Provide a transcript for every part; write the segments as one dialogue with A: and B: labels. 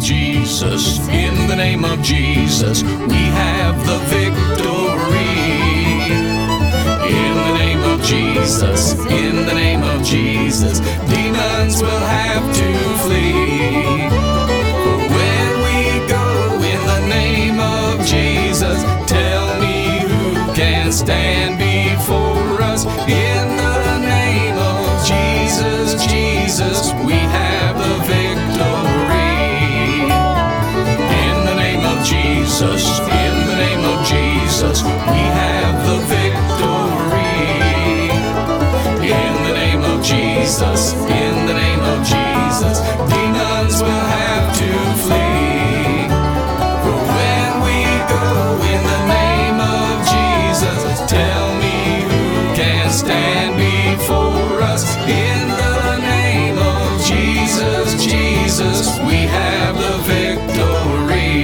A: Jesus, in the name of Jesus, we have the victory. In the name of Jesus, in the name of Jesus, demons will have to flee. For when we go in the name of Jesus, tell me who can stand Jesus, in the name of Jesus, demons will have to flee. For when we go in the name of Jesus, tell me who can stand before us. In the name of Jesus, Jesus, we have the victory.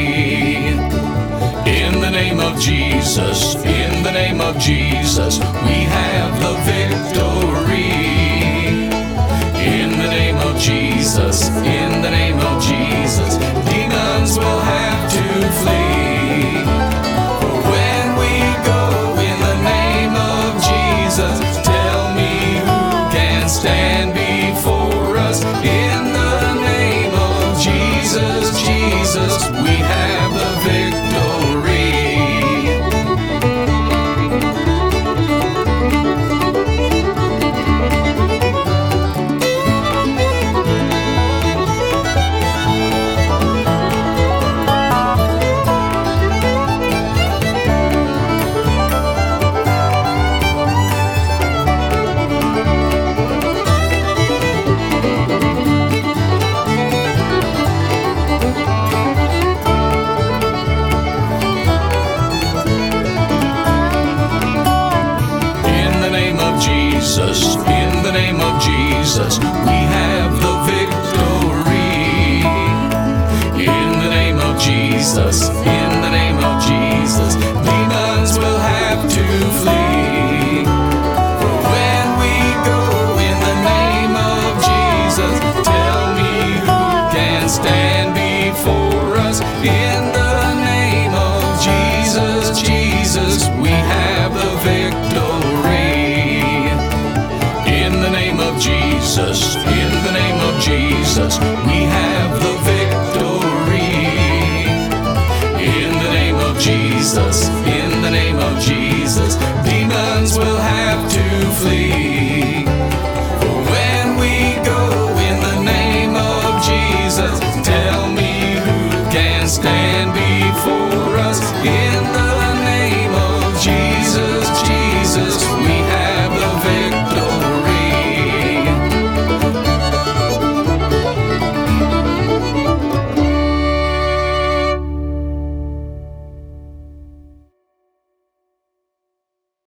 A: In the name of Jesus, in the name of Jesus, we have the victory. Jesus, in the name of Jesus, demons will have to flee. For when we go in the name of Jesus, tell me who can stand before us. In the name of Jesus, Jesus, we Jesus, we have the victory. In the name of Jesus, Jesus, we have the victory. In the name of Jesus,